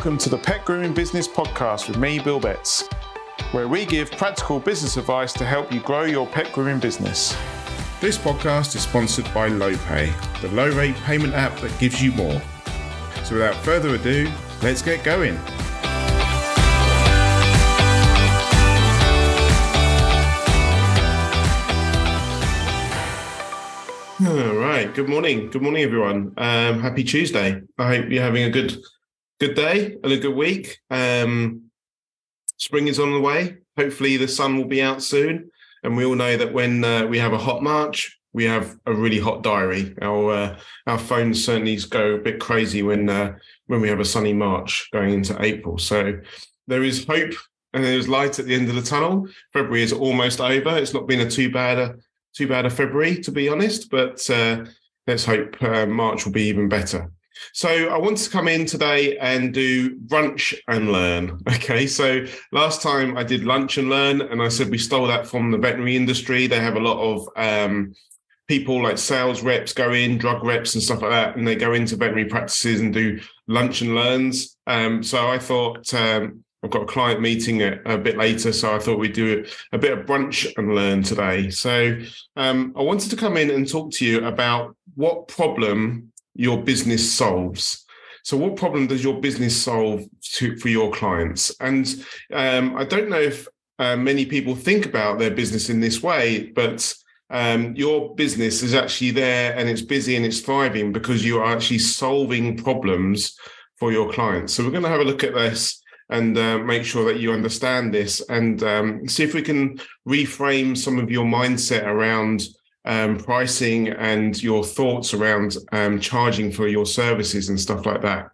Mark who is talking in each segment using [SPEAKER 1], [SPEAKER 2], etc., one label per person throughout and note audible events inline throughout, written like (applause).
[SPEAKER 1] welcome to the Pet Grooming Business Podcast with me, Bill Betts, where we give practical business advice to help you grow your pet grooming business. This podcast is sponsored by Lopay, the low rate payment app that gives you more. So without further ado, let's get going. All right. Good morning. Good morning, everyone. Um, happy Tuesday. I hope you're having a good, good day and a good week. Um, spring is on the way. Hopefully, the sun will be out soon. And we all know that when uh, we have a hot March, we have a really hot diary. Our uh, our phones certainly go a bit crazy when uh, when we have a sunny March going into April. So there is hope and there's light at the end of the tunnel. February is almost over. It's not been a too bad a too bad a February, to be honest, but uh, let's hope uh, March will be even better. So I wanted to come in today and do brunch and learn. (laughs) Okay, so last time I did lunch and learn, and I said we stole that from the veterinary industry. They have a lot of um, people like sales reps go in, drug reps and stuff like that, and they go into veterinary practices and do lunch and learns. Um, so I thought um, I've got a client meeting a, a, bit later, so I thought we'd do a bit of brunch and learn today. So um, I wanted to come in and talk to you about what problem your business solves. So, what problem does your business solve to, for your clients? And um, I don't know if uh, many people think about their business in this way, but um, your business is actually there and it's busy and it's thriving because you are actually solving problems for your clients. So, we're going to have a look at this and uh, make sure that you understand this and um, see if we can reframe some of your mindset around um, pricing and your thoughts around um, charging for your services and stuff like that.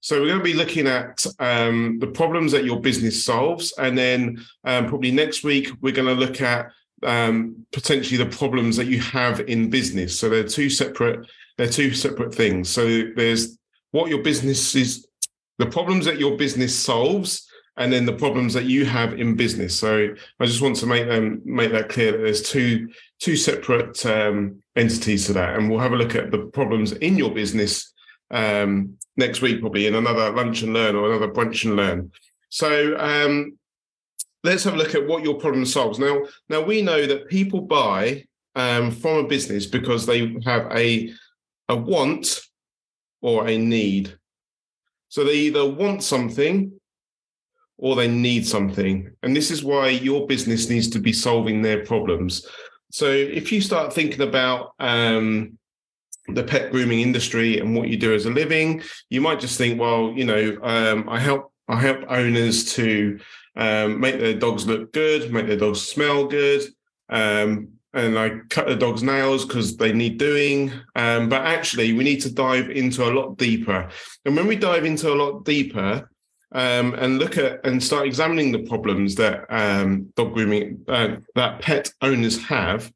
[SPEAKER 1] So we're going to be looking at um, the problems that your business solves, and then um, probably next week we're going to look at um, potentially the problems that you have in business. So they're two separate they're two separate things. So there's what your business is the problems that your business solves and then the problems that you have in business. So I just want to make them make that clear that there's two two separate um, entities to that, and we'll have a look at the problems in your business um, next week, probably in another lunch and learn or another brunch and learn. So um, let's have a look at what your problem solves. Now, now we know that people buy um, from a business because they have a a want or a need. So they either want something or they need something. And this is why your business needs to be solving their problems. So if you start thinking about um, the pet grooming industry and what you do as a living, you might just think, well, you know, um, I help I help owners to um, make their dogs look good, make their dogs smell good, um, and I cut the dog's nails because they need doing. Um, but actually, we need to dive into a lot deeper. And when we dive into a lot deeper um, and look at and start examining the problems that um, dog grooming uh, that pet owners have,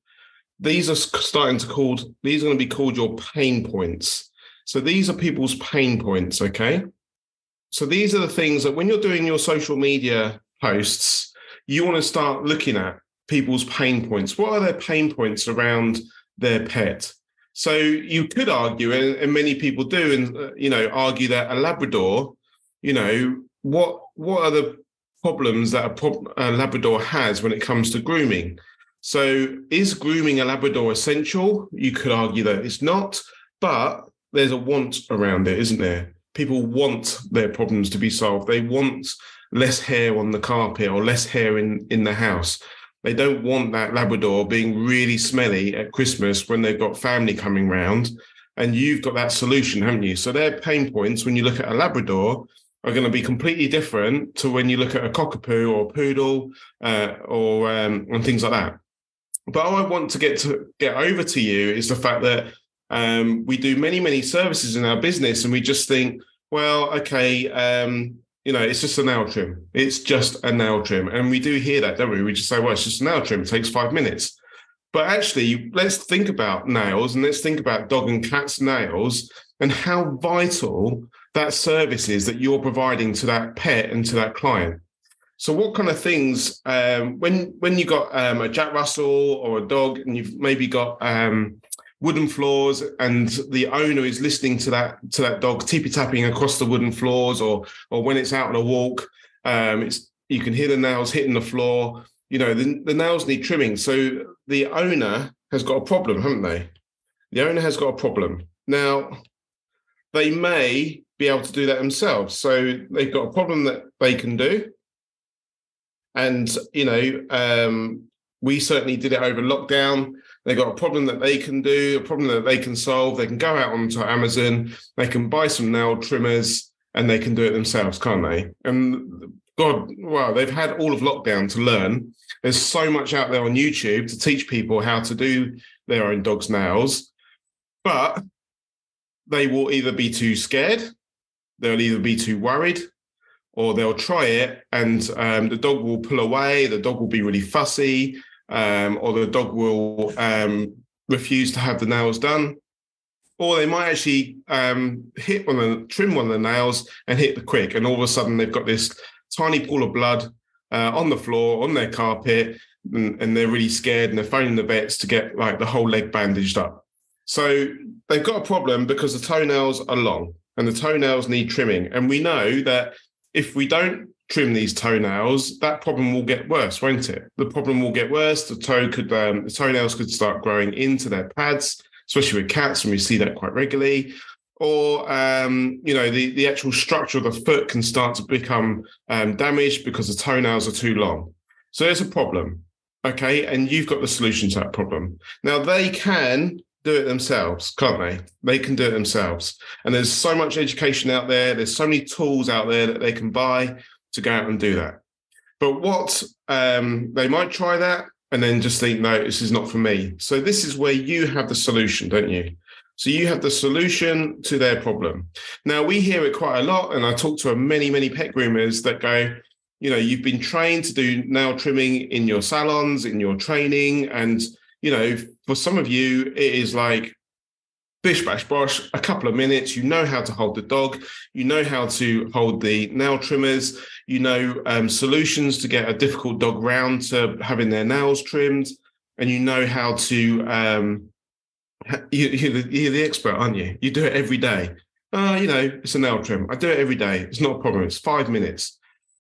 [SPEAKER 1] these are starting to called these are going to be called your pain points. So these are people's pain points. Okay. So these are the things that when you're doing your social media posts, you want to start looking at people's pain points. What are their pain points around their pet? So you could argue, and, many people do, and uh, you know, argue that a Labrador, you know, what what are the problems that a, pro- a Labrador has when it comes to grooming? So is grooming a Labrador essential? You could argue that it's not, but there's a want around it, isn't there? People want their problems to be solved. They want less hair on the carpet or less hair in in the house. They don't want that Labrador being really smelly at Christmas when they've got family coming round. And you've got that solution, haven't you? So their pain points when you look at a Labrador are going to be completely different to when you look at a cockapoo or a poodle uh, or um, and things like that. But I want to get to get over to you is the fact that um, we do many many services in our business, and we just think, well, okay, um, you know, it's just a nail trim. It's just a nail trim. And we do hear that, don't we? We just say, well, it's just a nail trim. It takes five minutes. But actually, let's think about nails and let's think about dog and cat's nails and how vital that service is that you're providing to that pet and to that client. So, what kind of things um, when when you got um, a Jack Russell or a dog, and you've maybe got um, wooden floors and the owner is listening to that to that dog tippy tapping across the wooden floors or or when it's out on a walk um, it's you can hear the nails hitting the floor you know the, the nails need trimming. So the owner has got a problem haven't they? The owner has got a problem. Now they may be able to do that themselves so they've got a problem that they can do and you know um, we certainly did it over lockdown They've got a problem that they can do, a problem that they can solve. They can go out onto Amazon, they can buy some nail trimmers, and they can do it themselves, can't they? And God, wow, they've had all of lockdown to learn. There's so much out there on YouTube to teach people how to do their own dog's nails, but they will either be too scared, they'll either be too worried, or they'll try it and um, the dog will pull away, the dog will be really fussy, um, or the dog will um, refuse to have the nails done, or they might actually um, hit one of the, trim one of the nails and hit the quick, and all of a sudden they've got this tiny pool of blood uh, on the floor on their carpet, and, and they're really scared and they're phoning the vets to get like the whole leg bandaged up. So they've got a problem because the toenails are long and the toenails need trimming, and we know that if we don't trim these toenails, that problem will get worse, won't it? The problem will get worse. The toe could, um, the toenails could start growing into their pads, especially with cats, and we see that quite regularly. Or um, you know, the the actual structure of the foot can start to become um, damaged because the toenails are too long. So there's a problem, okay, and you've got the solution to that problem. Now they can do it themselves, can't they? They can do it themselves. And there's so much education out there. There's so many tools out there that they can buy to go out and do that. But what um, they might try that and then just think, no, this is not for me. So this is where you have the solution, don't you? So you have the solution to their problem. Now we hear it quite a lot, and I talk to many, many pet groomers that go, you know, you've been trained to do nail trimming in your salons, in your training, and you know, for some of you, it is like bish bash bosh, a couple of minutes. You know how to hold the dog. You know how to hold the nail trimmers. You know um, solutions to get a difficult dog round to having their nails trimmed, and you know how to. Um, you, you're, the, you're the expert, aren't you? You do it every day. Uh, you know, it's a nail trim. I do it every day. It's not a problem. It's five minutes.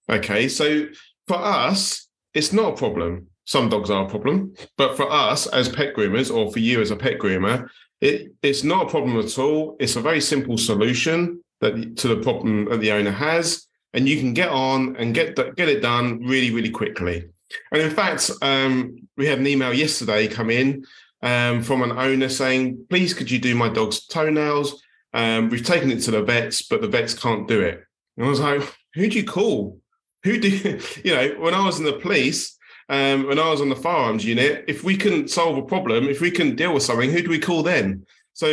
[SPEAKER 1] Okay, so for us, it's not a problem. Some dogs are a problem, but for us as pet groomers, or for you as a pet groomer, it, it's not a problem at all. It's a very simple solution that to the problem that the owner has, and you can get on and get get it done really, really quickly. And in fact, um, we had an email yesterday come in um, from an owner saying, "Please, could you do my dog's toenails? Um, we've taken it to the vets, but the vets can't do it." And I was like, "Who do you call? Who do you, (laughs) you know?" When I was in the police, um, when I was on the firearms unit, if we couldn't solve a problem, if we couldn't deal with something, who do we call then? So,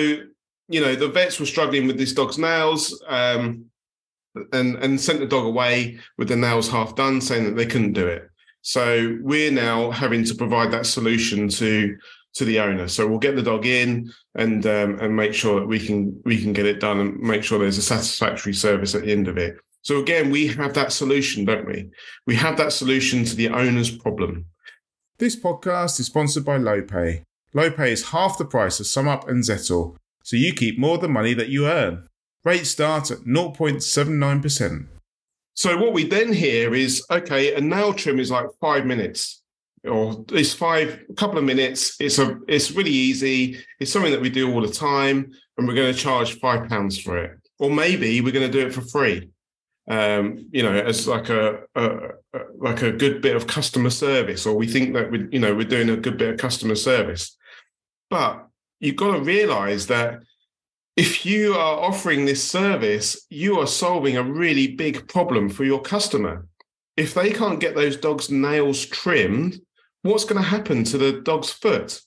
[SPEAKER 1] you know, the vets were struggling with this dog's nails um, and, and sent the dog away with the nails half done, saying that they couldn't do it. So we're now having to provide that solution to to the owner. So we'll get the dog in and um, and make sure that we can we can get it done and make sure there's a satisfactory service at the end of it. So again, we have that solution, don't we? We have that solution to the owner's problem.
[SPEAKER 2] This podcast is sponsored by Lopay. Lopay is half the price of SumUp and Zettle, so you keep more of the money that you earn. Rates start at 0.79%.
[SPEAKER 1] So what we then hear is, okay, a nail trim is like five minutes, or it's five, a couple of minutes. It's a, it's really easy. It's something that we do all the time, and we're going to charge five pounds for it, or maybe we're going to do it for free um, you know, as like a, a, a, like a good bit of customer service, or we think that we, you know, we're doing a good bit of customer service. But you've got to realize that if you are offering this service, you are solving a really big problem for your customer. If they can't get those dogs' nails trimmed, what's going to happen to the dog's foot?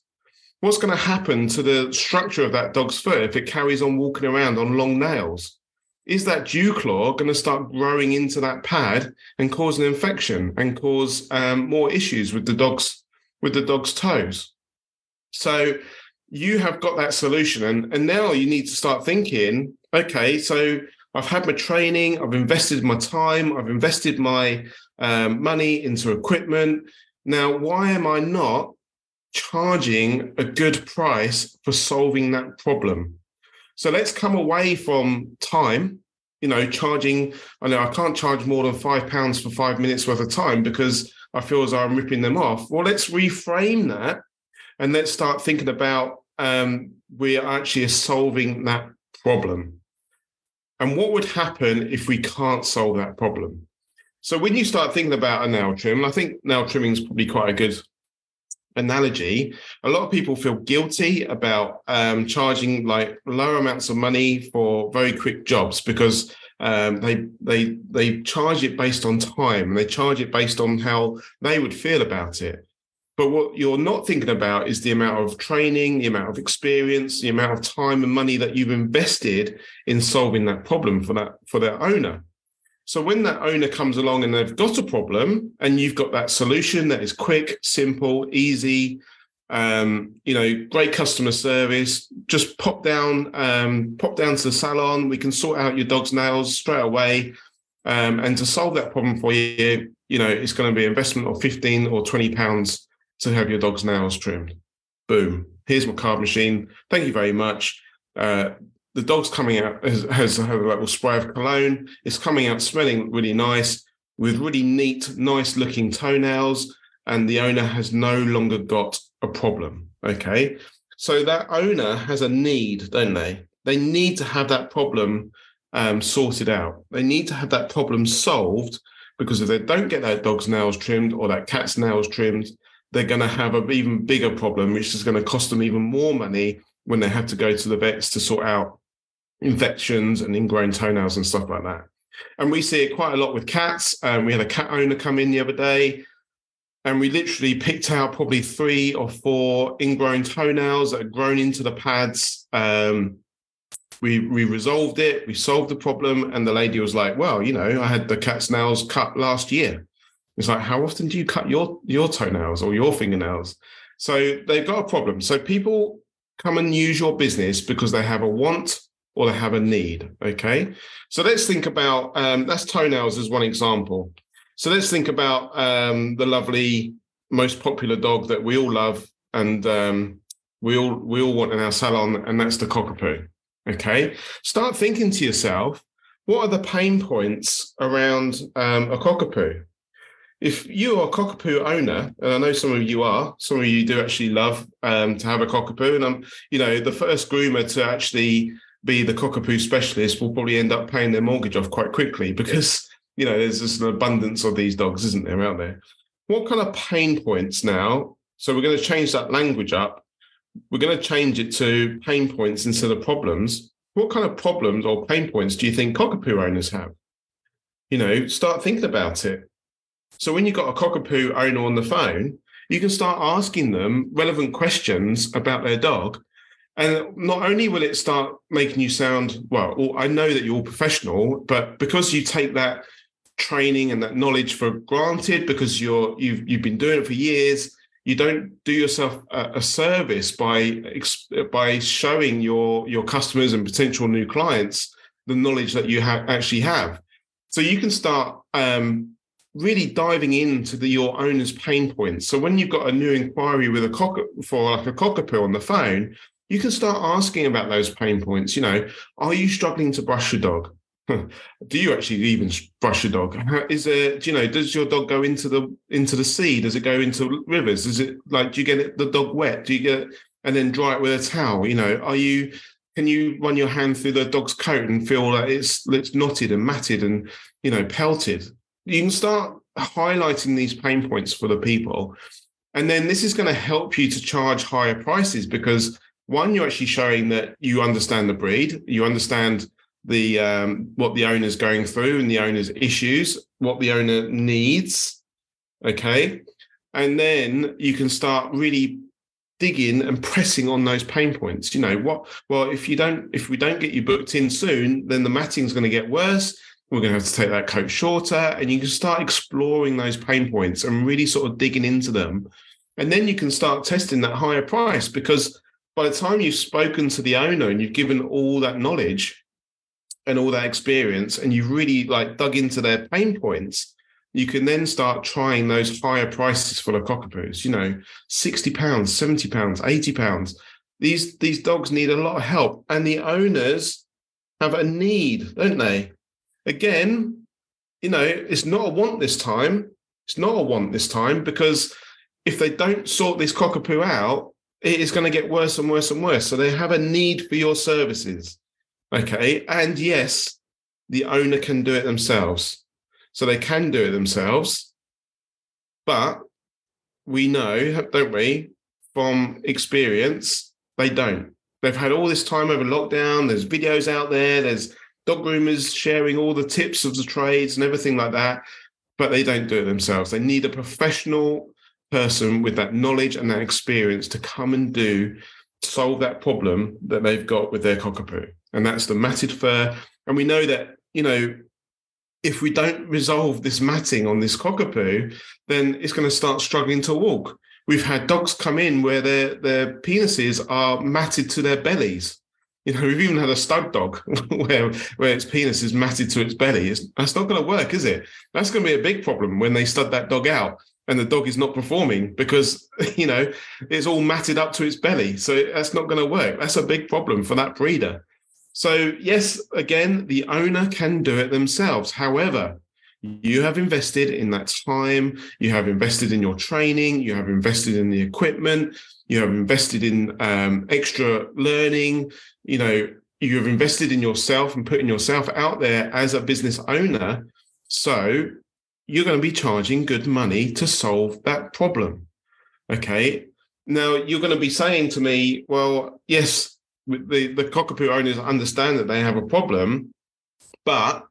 [SPEAKER 1] What's going to happen to the structure of that dog's foot if it carries on walking around on long nails? Is that dew claw going to start growing into that pad and cause an infection and cause um, more issues with the dog's with the dog's toes? So you have got that solution, and and now you need to start thinking. Okay, so I've had my training, I've invested my time, I've invested my um, money into equipment. Now, why am I not charging a good price for solving that problem. So let's come away from time, you know, charging. I know I can't charge more than five pounds for five minutes worth of time because I feel as I'm ripping them off. Well, let's reframe that and let's start thinking about um, we are actually solving that problem. And what would happen if we can't solve that problem? So when you start thinking about a nail trim, I think nail trimming is probably quite a good analogy. A lot of people feel guilty about um, charging like low amounts of money for very quick jobs because um, they they they charge it based on time and they charge it based on how they would feel about it. But what you're not thinking about is the amount of training, the amount of experience, the amount of time and money that you've invested in solving that problem for that for their owner. So when that owner comes along and they've got a problem and you've got that solution that is quick, simple, easy, um, you know, great customer service, just pop down, um, pop down to the salon. We can sort out your dog's nails straight away. Um, and to solve that problem for you, you know, it's going to be investment of 15 or 20 pounds to have your dog's nails trimmed. Boom. Here's my card machine. Thank you very much. Uh, the dog's coming out has, has a little spray of cologne. It's coming out smelling really nice with really neat, nice looking toenails. And the owner has no longer got a problem. Okay. So that owner has a need, don't they? They need to have that problem um, sorted out. They need to have that problem solved because if they don't get that dog's nails trimmed or that cat's nails trimmed, they're going to have an even bigger problem, which is going to cost them even more money when they have to go to the vets to sort out infections and ingrown toenails and stuff like that. And we see it quite a lot with cats. Um, we had a cat owner come in the other day, and we literally picked out probably three or four ingrown toenails that had grown into the pads. Um, we we resolved it. We solved the problem, and the lady was like, "Well, you know, I had the cat's nails cut last year." It's like, how often do you cut your your toenails or your fingernails? So they've got a problem. So people come and use your business because they have a want or they have a need. Okay. So let's think about um, that's toenails as one example. So let's think about um, the lovely, most popular dog that we all love and um, we all we all want in our salon, and that's the cockapoo. Okay. Start thinking to yourself, what are the pain points around um, a cockapoo? if you are a cockapoo owner, and I know some of you are, some of you do actually love um, to have a cockapoo, and I'm, you know, the first groomer to actually be the cockapoo specialist will probably end up paying their mortgage off quite quickly because you know there's just an abundance of these dogs, isn't there, out there? What kind of pain points now? So we're going to change that language up. We're going to change it to pain points instead of problems. What kind of problems or pain points do you think cockapoo owners have? You know, start thinking about it so when you've got a cockapoo owner on the phone, you can start asking them relevant questions about their dog. And not only will it start making you sound, well, I know that you're professional, but because you take that training and that knowledge for granted, because you're you've you've been doing it for years, you don't do yourself a, a service by by showing your your customers and potential new clients the knowledge that you have actually have. So you can start um, really diving into the, your owner's pain points. So when you've got a new inquiry with a cock for like a cockapoo on the phone, you can start asking about those pain points. You know, are you struggling to brush your dog? (laughs) do you actually even brush your dog? (laughs) Is do you know, does your dog go into the into the sea? Does it go into rivers? Is it like do you get it, the dog wet? Do you get it and then dry it with a towel? You know, are you can you run your hand through the dog's coat and feel that it's it's knotted and matted and you know pelted? you can start highlighting these pain points for the people. And then this is going to help you to charge higher prices because one, you're actually showing that you understand the breed, you understand the um, what the owner's going through and the owner's issues, what the owner needs. Okay. And then you can start really digging and pressing on those pain points. You know, what well, if you don't, if we don't get you booked in soon, then the matting's going to get worse we're going to have to take that coat shorter and you can start exploring those pain points and really sort of digging into them and then you can start testing that higher price because by the time you've spoken to the owner and you've given all that knowledge and all that experience and you've really like dug into their pain points you can then start trying those higher prices for the cockapoos, you know, 60 pounds, 70 pounds, 80 pounds. These, these dogs need a lot of help and the owners have a need, don't they? Again, you know, it's not a want this time. It's not a want this time because if they don't sort this cockapoo out, it is going to get worse and worse and worse. So they have a need for your services. Okay. And yes, the owner can do it themselves. So they can do it themselves. But we know, don't we, from experience, they don't. They've had all this time over lockdown. There's videos out there. There's dog groomers sharing all the tips of the trades and everything like that. But they don't do it themselves. They need a professional person with that knowledge and that experience to come and do solve that problem that they've got with their cockapoo. And that's the matted fur. And we know that you know, if we don't resolve this matting on this cockapoo, then it's going to start struggling to walk. We've had dogs come in where their their penises are matted to their bellies. You know, we've even had a stud dog (laughs) where where its penis is matted to its belly. It's, that's not going to work, is it? That's going to be a big problem when they stud that dog out and the dog is not performing because (laughs) you know it's all matted up to its belly. So that's not going to work. That's a big problem for that breeder. So, yes, again, the owner can do it themselves. However, you have invested in that time, you have invested in your training, you have invested in the equipment, you have invested in um, extra learning, you know, you have invested in yourself and putting yourself out there as a business owner. So, you're going to be charging good money to solve that problem. Okay. Now, you're going to be saying to me, well, yes, the, the cockapoo owners understand that they have a problem, but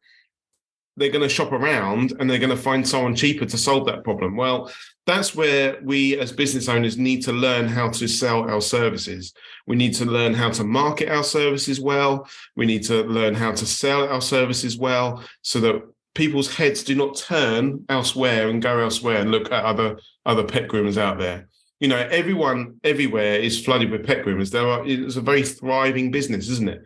[SPEAKER 1] they're going to shop around and they're going to find someone cheaper to solve that problem. Well, that's where we as business owners need to learn how to sell our services. We need to learn how to market our services well. We need to learn how to sell our services well so that people's heads do not turn elsewhere and go elsewhere and look at other other pet groomers out there you know, everyone everywhere is flooded with pet groomers. There are it's a very thriving business, isn't it?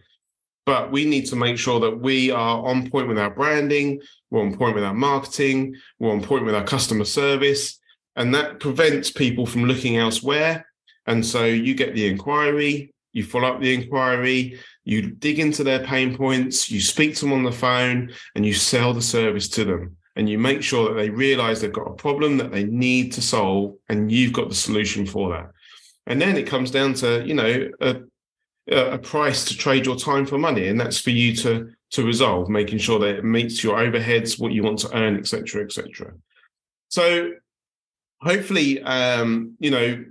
[SPEAKER 1] But we need to make sure that we are on point with our branding, we're on point with our marketing, we're on point with our customer service, and that prevents people from looking elsewhere. And so you get the inquiry, you follow up the inquiry, you dig into their pain points, you speak to them on the phone, and you sell the service to them. And you make sure that they realize they've got a problem that they need to solve and you've got the solution for that. And then it comes down to you know a, a price to trade your time for money and that's for you to to resolve making sure that it meets your overheads what you want to earn etc etc so hopefully um you know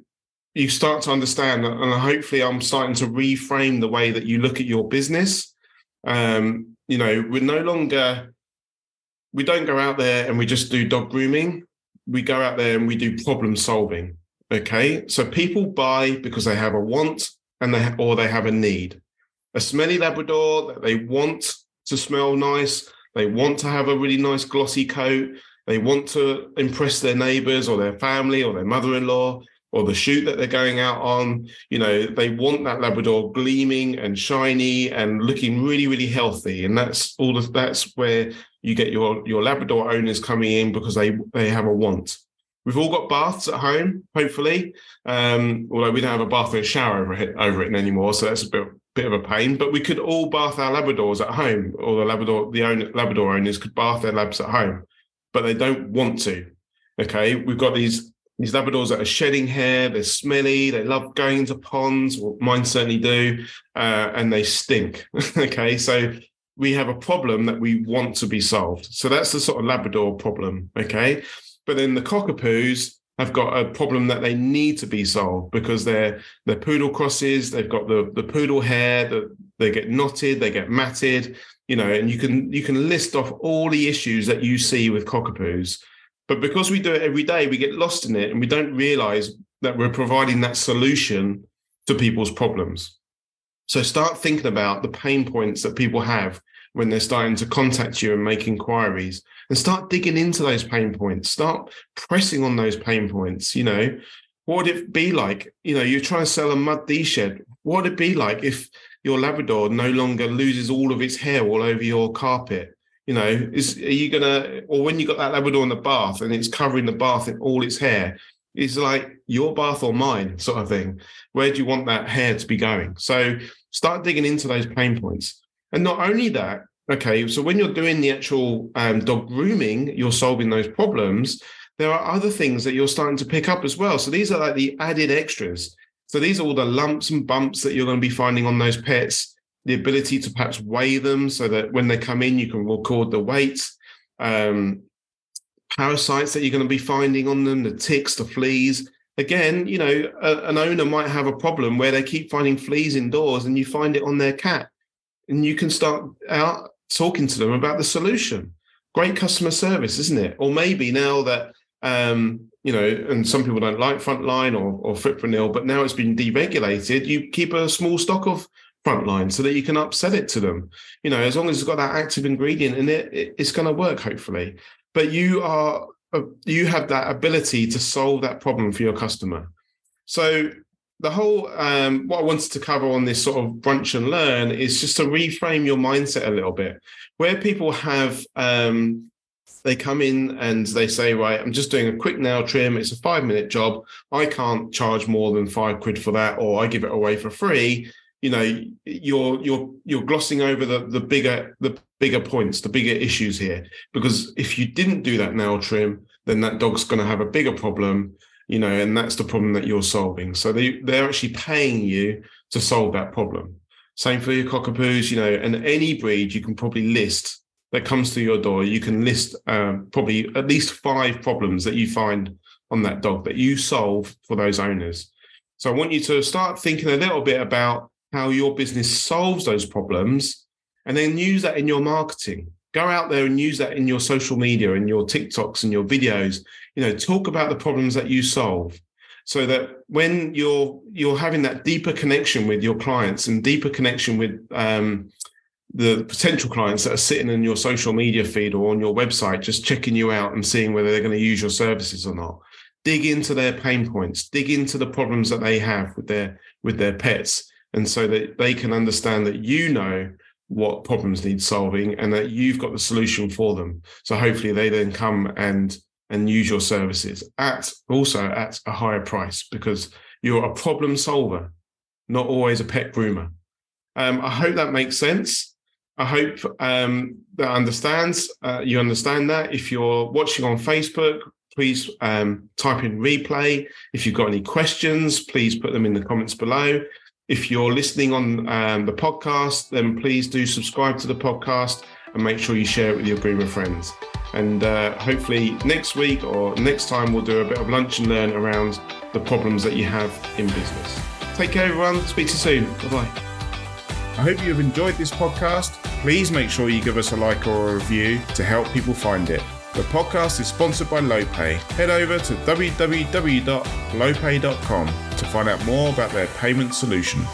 [SPEAKER 1] you start to understand and hopefully i'm starting to reframe the way that you look at your business um you know we're no longer we don't go out there and we just do dog grooming. We go out there and we do problem solving. Okay. So people buy because they have a want and they or they have a need. A smelly Labrador that they want to smell nice. They want to have a really nice glossy coat. They want to impress their neighbors or their family or their mother-in-law or the shoot that they're going out on. You know, they want that Labrador gleaming and shiny and looking really, really healthy. And that's all that's where you get your, your Labrador owners coming in because they, they have a want. We've all got baths at home, hopefully. Um, although we don't have a bath and a shower over it, over it anymore, so that's a bit bit of a pain. But we could all bath our Labradors at home, or the Labrador the own, Labrador owners could bath their labs at home, but they don't want to. Okay, we've got these these Labradors that are shedding hair, they're smelly, they love going into ponds, mine certainly do, uh, and they stink. (laughs) okay, so we have a problem that we want to be solved. So that's the sort of Labrador problem. Okay, but then the Cockapoos have got a problem that they need to be solved because they're they're poodle crosses. They've got the the poodle hair that they get knotted, they get matted, you know, and you can you can list off all the issues that you see with Cockapoos but because we do it every day, we get lost in it and we don't realize that we're providing that solution to people's problems. So start thinking about the pain points that people have when they're starting to contact you and make inquiries and start digging into those pain points. Start pressing on those pain points. You know, what would it be like? You know, you're trying to sell a mud D shed. What would it be like if your Labrador no longer loses all of its hair all over your carpet? You know, is are you gonna or when you got that Labrador in the bath and it's covering the bath in all its hair, it's like your bath or mine sort of thing. Where do you want that hair to be going? So start digging into those pain points. And not only that, okay, so when you're doing the actual um, dog grooming, you're solving those problems. There are other things that you're starting to pick up as well. So these are like the added extras. So these are all the lumps and bumps that you're going to be finding on those pets. The ability to perhaps weigh them so that when they come in, you can record the weight. Um, parasites that you're going to be finding on them, the ticks, the fleas. Again, you know, a, an owner might have a problem where they keep finding fleas indoors and you find it on their cat. And you can start out talking to them about the solution. Great customer service, isn't it? Or maybe now that um, you know, and some people don't like frontline or or fipronil, but now it's been deregulated, you keep a small stock of frontline so that you can upset it to them. You know, as long as it's got that active ingredient in it, it it's going to work hopefully. But you are uh, you have that ability to solve that problem for your customer. So the whole um, what I wanted to cover on this sort of brunch and learn is just to reframe your mindset a little bit, where people have um, they come in and they say, right, I'm just doing a quick nail trim. It's a five minute job. I can't charge more than five quid for that, or I give it away for free. You know, you're you're you're glossing over the the bigger the bigger points, the bigger issues here. Because if you didn't do that nail trim, then that dog's going to have a bigger problem. You know, and that's the problem that you're solving. So they they're actually paying you to solve that problem. Same for your cockapoos, you know, and any breed you can probably list that comes to your door, you can list um, probably at least five problems that you find on that dog that you solve for those owners. So I want you to start thinking a little bit about how your business solves those problems and then use that in your marketing. Go out there and use that in your social media and your TikToks and your videos. You know, talk about the problems that you solve so that when you're you're having that deeper connection with your clients and deeper connection with um, the potential clients that are sitting in your social media feed or on your website, just checking you out and seeing whether they're going to use your services or not. Dig into their pain points, dig into the problems that they have with their with their pets, and so that they can understand that you know what problems need solving and that you've got the solution for them. So hopefully they then come and and use your services at also at a higher price because you're a problem solver, not always a pet groomer. Um, I hope that makes sense. I hope um, that understands. Uh, you understand that. If you're watching on Facebook, please um, type in replay. If you've got any questions, please put them in the comments below. If you're listening on um, the podcast, then please do subscribe to the podcast and make sure you share it with your groomer friends. And uh, hopefully next week or next time we'll do a bit of lunch and learn around the problems that you have in business. Take care, everyone. Speak to you soon. Bye bye.
[SPEAKER 2] I hope you have enjoyed this podcast. Please make sure you give us a like or a review to help people find it. The podcast is sponsored by Lopay. Head over to www.lopay.com to find out more about their payment solution.